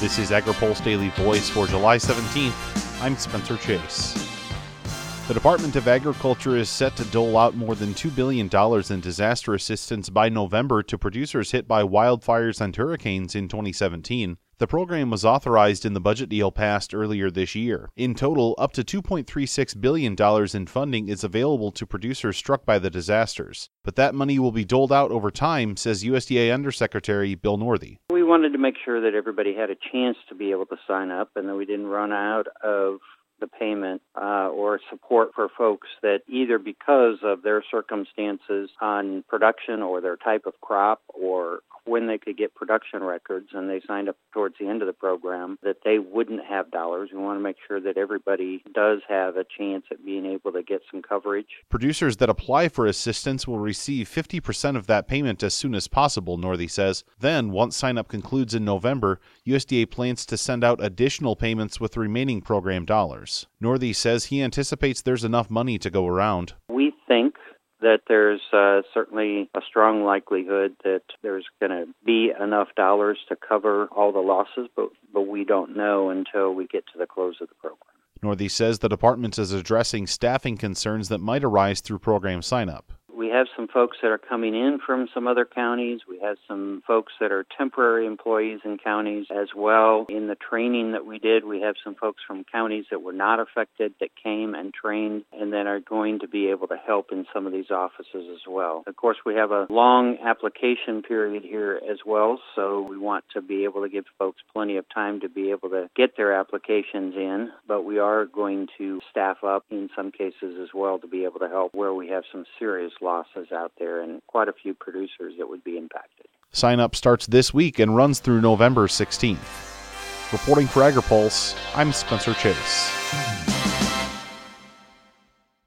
This is AgriPulse Daily Voice for July 17th. I'm Spencer Chase. The Department of Agriculture is set to dole out more than $2 billion in disaster assistance by November to producers hit by wildfires and hurricanes in 2017. The program was authorized in the budget deal passed earlier this year. In total, up to $2.36 billion in funding is available to producers struck by the disasters. But that money will be doled out over time, says USDA Undersecretary Bill Northey. We wanted to make sure that everybody had a chance to be able to sign up and that we didn't run out of the payment uh, or support for folks that either because of their circumstances on production or their type of crop or when they could get production records and they signed up towards the end of the program that they wouldn't have dollars. We want to make sure that everybody does have a chance at being able to get some coverage. Producers that apply for assistance will receive 50% of that payment as soon as possible, Northey says. Then, once sign up concludes in November, USDA plans to send out additional payments with remaining program dollars. Northey says he anticipates there's enough money to go around. We think that there's uh, certainly a strong likelihood that there's going to be enough dollars to cover all the losses, but, but we don't know until we get to the close of the program. Northey says the department is addressing staffing concerns that might arise through program sign-up have some folks that are coming in from some other counties. We have some folks that are temporary employees in counties as well. In the training that we did, we have some folks from counties that were not affected that came and trained and then are going to be able to help in some of these offices as well. Of course, we have a long application period here as well, so we want to be able to give folks plenty of time to be able to get their applications in, but we are going to staff up in some cases as well to be able to help where we have some serious loss losses out there and quite a few producers that would be impacted. Sign up starts this week and runs through November 16th. Reporting for AgriPulse, I'm Spencer Chase.